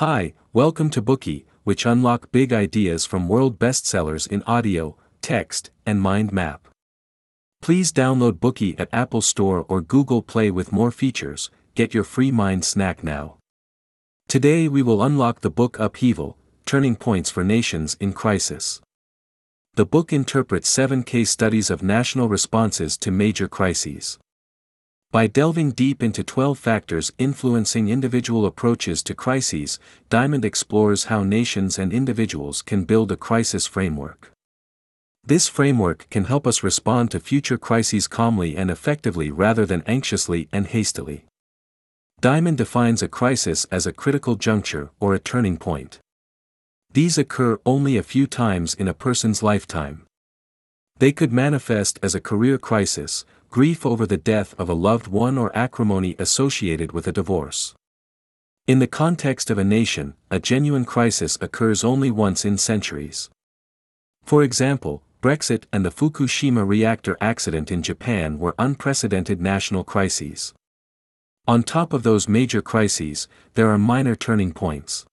Hi, welcome to Bookey, which unlock big ideas from world bestsellers in audio, text, and mind map. Please download Bookey at Apple Store or Google Play with more features. Get your free mind snack now. Today we will unlock the book Upheaval, Turning Points for Nations in Crisis. The book interprets seven case studies of national responses to major crises. By delving deep into 12 factors influencing individual approaches to crises, Diamond explores how nations and individuals can build a crisis framework. This framework can help us respond to future crises calmly and effectively rather than anxiously and hastily. Diamond defines a crisis as a critical juncture or a turning point. These occur only a few times in a person's lifetime. They could manifest as a career crisis, grief over the death of a loved one or acrimony associated with a divorce. In the context of a nation, a genuine crisis occurs only once in centuries. For example, Brexit and the Fukushima reactor accident in Japan were unprecedented national crises. On top of those major crises, there are minor turning points.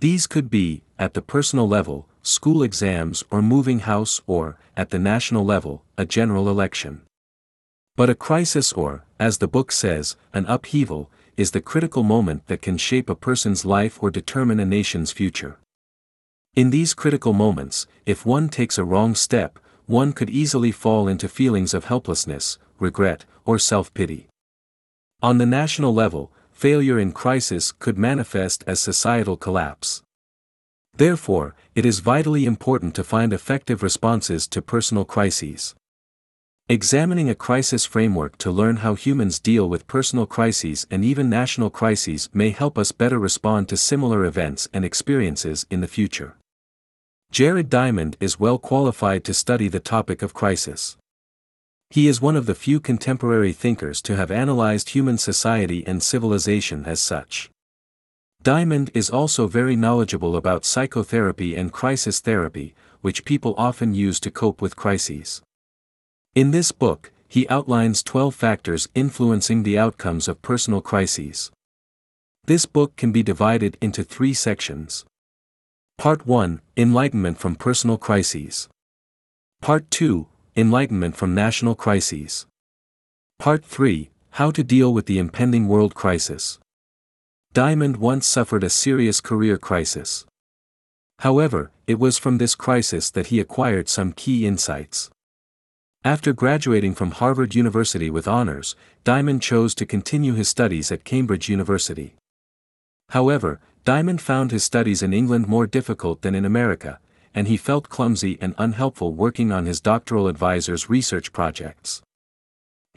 These could be, at the personal level, school exams or moving house or, at the national level, a general election. But a crisis or, as the book says, an upheaval, is the critical moment that can shape a person's life or determine a nation's future. In these critical moments, if one takes a wrong step, one could easily fall into feelings of helplessness, regret, or self-pity. On the national level, failure in crisis could manifest as societal collapse. Therefore, it is vitally important to find effective responses to personal crises. Examining a crisis framework to learn how humans deal with personal crises and even national crises may help us better respond to similar events and experiences in the future. Jared Diamond is well qualified to study the topic of crisis. He is one of the few contemporary thinkers to have analyzed human society and civilization as such. Diamond is also very knowledgeable about psychotherapy and crisis therapy, which people often use to cope with crises. In this book, he outlines 12 factors influencing the outcomes of personal crises. This book can be divided into three sections. Part 1 Enlightenment from Personal Crises. Part 2 Enlightenment from National Crises. Part 3 How to Deal with the Impending World Crisis. Diamond once suffered a serious career crisis. However, it was from this crisis that he acquired some key insights. After graduating from Harvard University with honors, Diamond chose to continue his studies at Cambridge University. However, Diamond found his studies in England more difficult than in America, and he felt clumsy and unhelpful working on his doctoral advisor's research projects.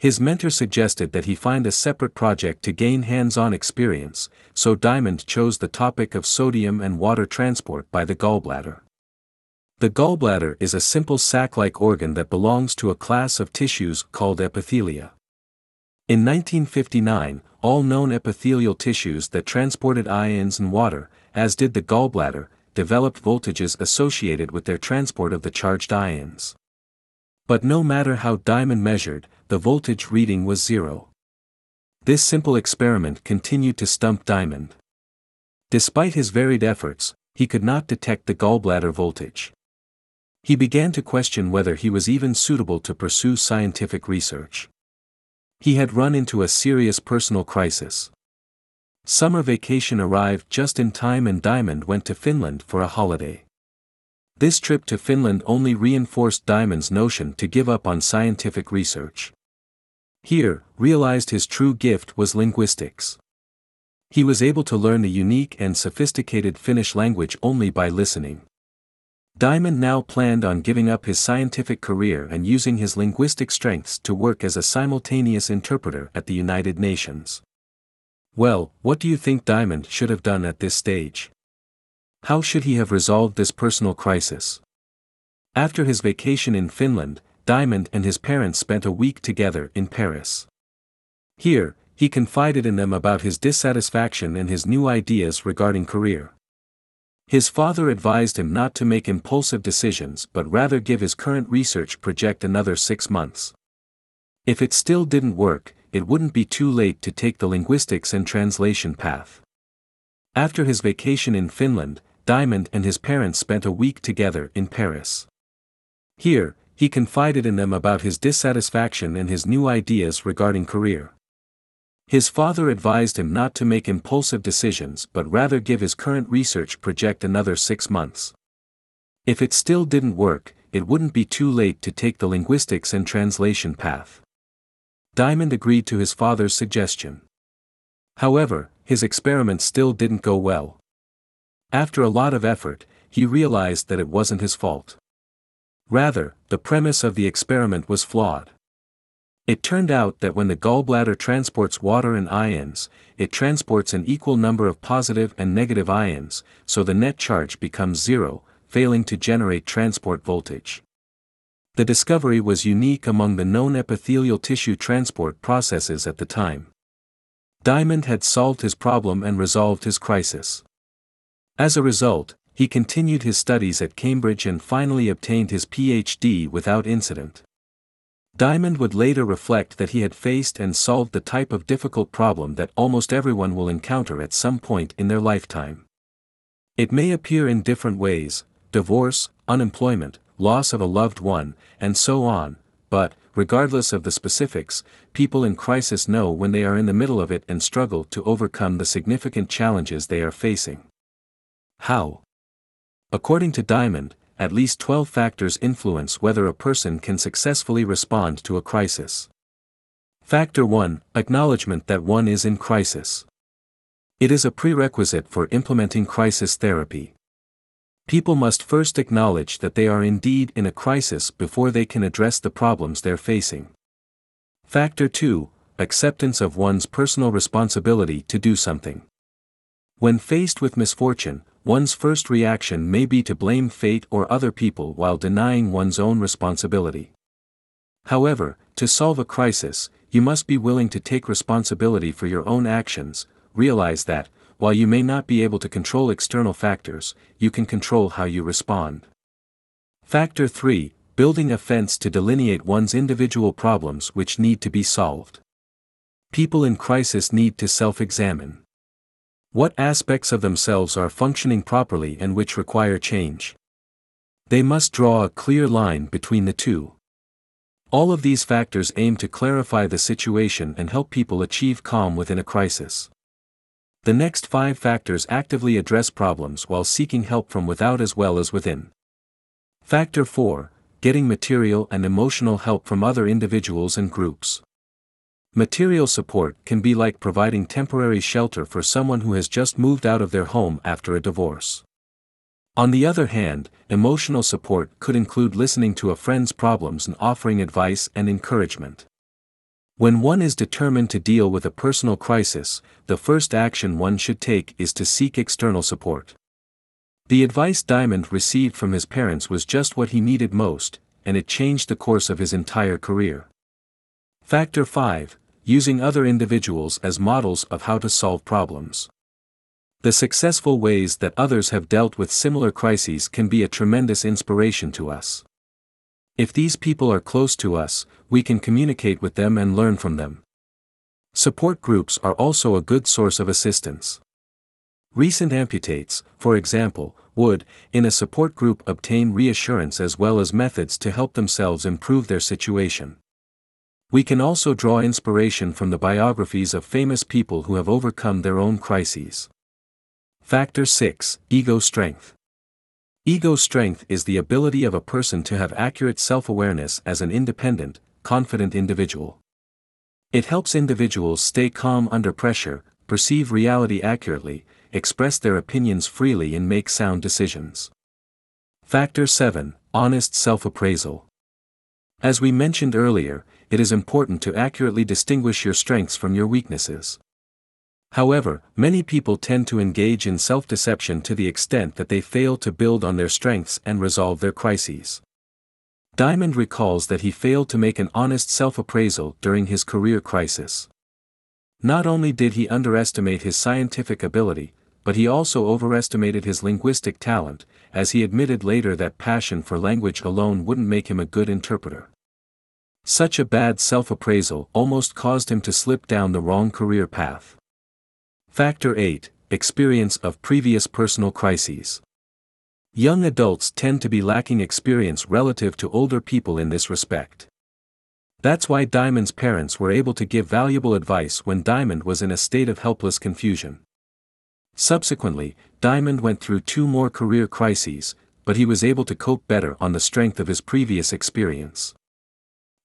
His mentor suggested that he find a separate project to gain hands-on experience, so Diamond chose the topic of sodium and water transport by the gallbladder. The gallbladder is a simple sac-like organ that belongs to a class of tissues called epithelia. In 1959, all known epithelial tissues that transported ions and water, as did the gallbladder, developed voltages associated with their transport of the charged ions. But no matter how Diamond measured, the voltage reading was zero. This simple experiment continued to stump Diamond. Despite his varied efforts, he could not detect the gallbladder voltage. He began to question whether he was even suitable to pursue scientific research. He had run into a serious personal crisis. Summer vacation arrived just in time and Diamond went to Finland for a holiday. This trip to Finland only reinforced Diamond's notion to give up on scientific research. Here, realized his true gift was linguistics. He was able to learn the unique and sophisticated Finnish language only by listening. Diamond now planned on giving up his scientific career and using his linguistic strengths to work as a simultaneous interpreter at the United Nations. Well, what do you think Diamond should have done at this stage? How should he have resolved this personal crisis? After his vacation in Finland, Diamond and his parents spent a week together in Paris. Here, he confided in them about his dissatisfaction and his new ideas regarding career. His father advised him not to make impulsive decisions but rather give his current research project another six months. If it still didn't work, it wouldn't be too late to take the linguistics and translation path. After his vacation in Finland, Diamond and his parents spent a week together in Paris. Here, he confided in them about his dissatisfaction and his new ideas regarding career. His father advised him not to make impulsive decisions but rather give his current research project another six months. If it still didn't work, it wouldn't be too late to take the linguistics and translation path. Diamond agreed to his father's suggestion. However, his experiment still didn't go well. After a lot of effort, he realized that it wasn't his fault. Rather, the premise of the experiment was flawed. It turned out that when the gallbladder transports water and ions, it transports an equal number of positive and negative ions, so the net charge becomes zero, failing to generate transport voltage. The discovery was unique among the known epithelial tissue transport processes at the time. Diamond had solved his problem and resolved his crisis. As a result, he continued his studies at Cambridge and finally obtained his PhD without incident. Diamond would later reflect that he had faced and solved the type of difficult problem that almost everyone will encounter at some point in their lifetime. It may appear in different ways divorce, unemployment, loss of a loved one, and so on, but, regardless of the specifics, people in crisis know when they are in the middle of it and struggle to overcome the significant challenges they are facing. How? According to Diamond, at least 12 factors influence whether a person can successfully respond to a crisis. Factor 1 Acknowledgement that one is in crisis. It is a prerequisite for implementing crisis therapy. People must first acknowledge that they are indeed in a crisis before they can address the problems they're facing. Factor 2 Acceptance of one's personal responsibility to do something. When faced with misfortune, one's first reaction may be to blame fate or other people while denying one's own responsibility. However, to solve a crisis, you must be willing to take responsibility for your own actions, realize that, while you may not be able to control external factors, you can control how you respond. Factor 3 Building a fence to delineate one's individual problems which need to be solved. People in crisis need to self examine. What aspects of themselves are functioning properly and which require change? They must draw a clear line between the two. All of these factors aim to clarify the situation and help people achieve calm within a crisis. The next five factors actively address problems while seeking help from without as well as within. Factor 4 Getting material and emotional help from other individuals and groups. Material support can be like providing temporary shelter for someone who has just moved out of their home after a divorce. On the other hand, emotional support could include listening to a friend's problems and offering advice and encouragement. When one is determined to deal with a personal crisis, the first action one should take is to seek external support. The advice Diamond received from his parents was just what he needed most, and it changed the course of his entire career. Factor 5 Using other individuals as models of how to solve problems. The successful ways that others have dealt with similar crises can be a tremendous inspiration to us. If these people are close to us, we can communicate with them and learn from them. Support groups are also a good source of assistance. Recent amputates, for example, would, in a support group, obtain reassurance as well as methods to help themselves improve their situation. We can also draw inspiration from the biographies of famous people who have overcome their own crises. Factor 6 Ego Strength. Ego strength is the ability of a person to have accurate self awareness as an independent, confident individual. It helps individuals stay calm under pressure, perceive reality accurately, express their opinions freely, and make sound decisions. Factor 7 Honest self appraisal. As we mentioned earlier, it is important to accurately distinguish your strengths from your weaknesses. However, many people tend to engage in self deception to the extent that they fail to build on their strengths and resolve their crises. Diamond recalls that he failed to make an honest self appraisal during his career crisis. Not only did he underestimate his scientific ability, but he also overestimated his linguistic talent, as he admitted later that passion for language alone wouldn't make him a good interpreter. Such a bad self-appraisal almost caused him to slip down the wrong career path. Factor 8 experience of previous personal crises. Young adults tend to be lacking experience relative to older people in this respect. That's why Diamond's parents were able to give valuable advice when Diamond was in a state of helpless confusion. Subsequently, Diamond went through two more career crises, but he was able to cope better on the strength of his previous experience.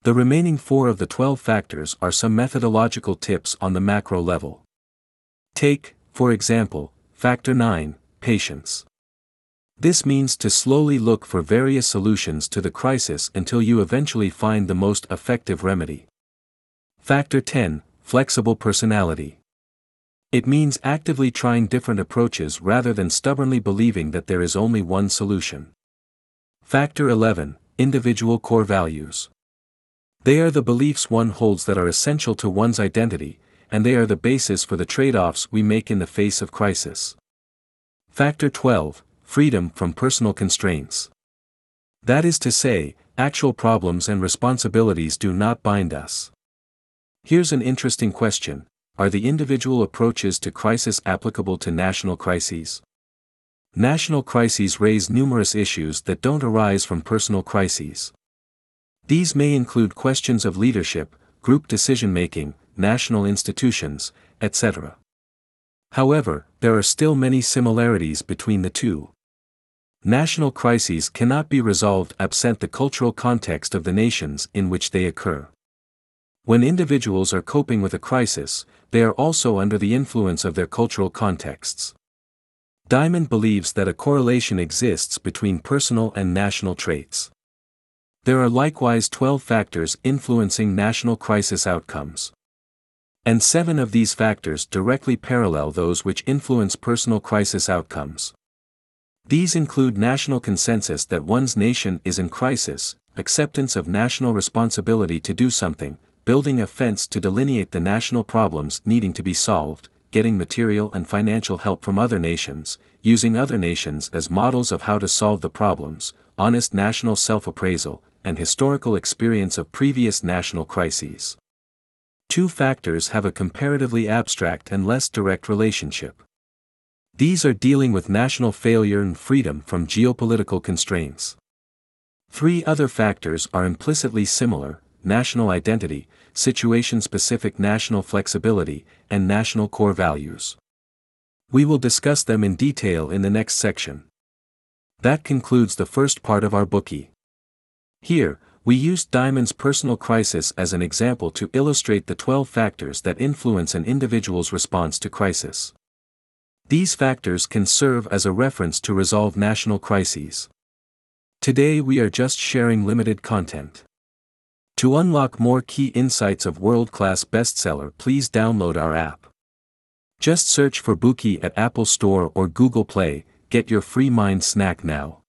The remaining four of the 12 factors are some methodological tips on the macro level. Take, for example, Factor 9, Patience. This means to slowly look for various solutions to the crisis until you eventually find the most effective remedy. Factor 10, Flexible Personality. It means actively trying different approaches rather than stubbornly believing that there is only one solution. Factor 11, Individual Core Values. They are the beliefs one holds that are essential to one's identity, and they are the basis for the trade-offs we make in the face of crisis. Factor 12, freedom from personal constraints. That is to say, actual problems and responsibilities do not bind us. Here's an interesting question Are the individual approaches to crisis applicable to national crises? National crises raise numerous issues that don't arise from personal crises. These may include questions of leadership, group decision making, national institutions, etc. However, there are still many similarities between the two. National crises cannot be resolved absent the cultural context of the nations in which they occur. When individuals are coping with a crisis, they are also under the influence of their cultural contexts. Diamond believes that a correlation exists between personal and national traits. There are likewise 12 factors influencing national crisis outcomes. And seven of these factors directly parallel those which influence personal crisis outcomes. These include national consensus that one's nation is in crisis, acceptance of national responsibility to do something, building a fence to delineate the national problems needing to be solved, getting material and financial help from other nations, using other nations as models of how to solve the problems, honest national self-appraisal, and historical experience of previous national crises. Two factors have a comparatively abstract and less direct relationship. These are dealing with national failure and freedom from geopolitical constraints. Three other factors are implicitly similar national identity, situation specific national flexibility, and national core values. We will discuss them in detail in the next section. That concludes the first part of our Bookey. Here, we used Diamond's personal crisis as an example to illustrate the 12 factors that influence an individual's response to crisis. These factors can serve as a reference to resolve national crises. Today we are just sharing limited content. To unlock more key insights of world-class bestseller please download our app. Just search for Bookey at Apple Store or Google Play, get your free mind snack now.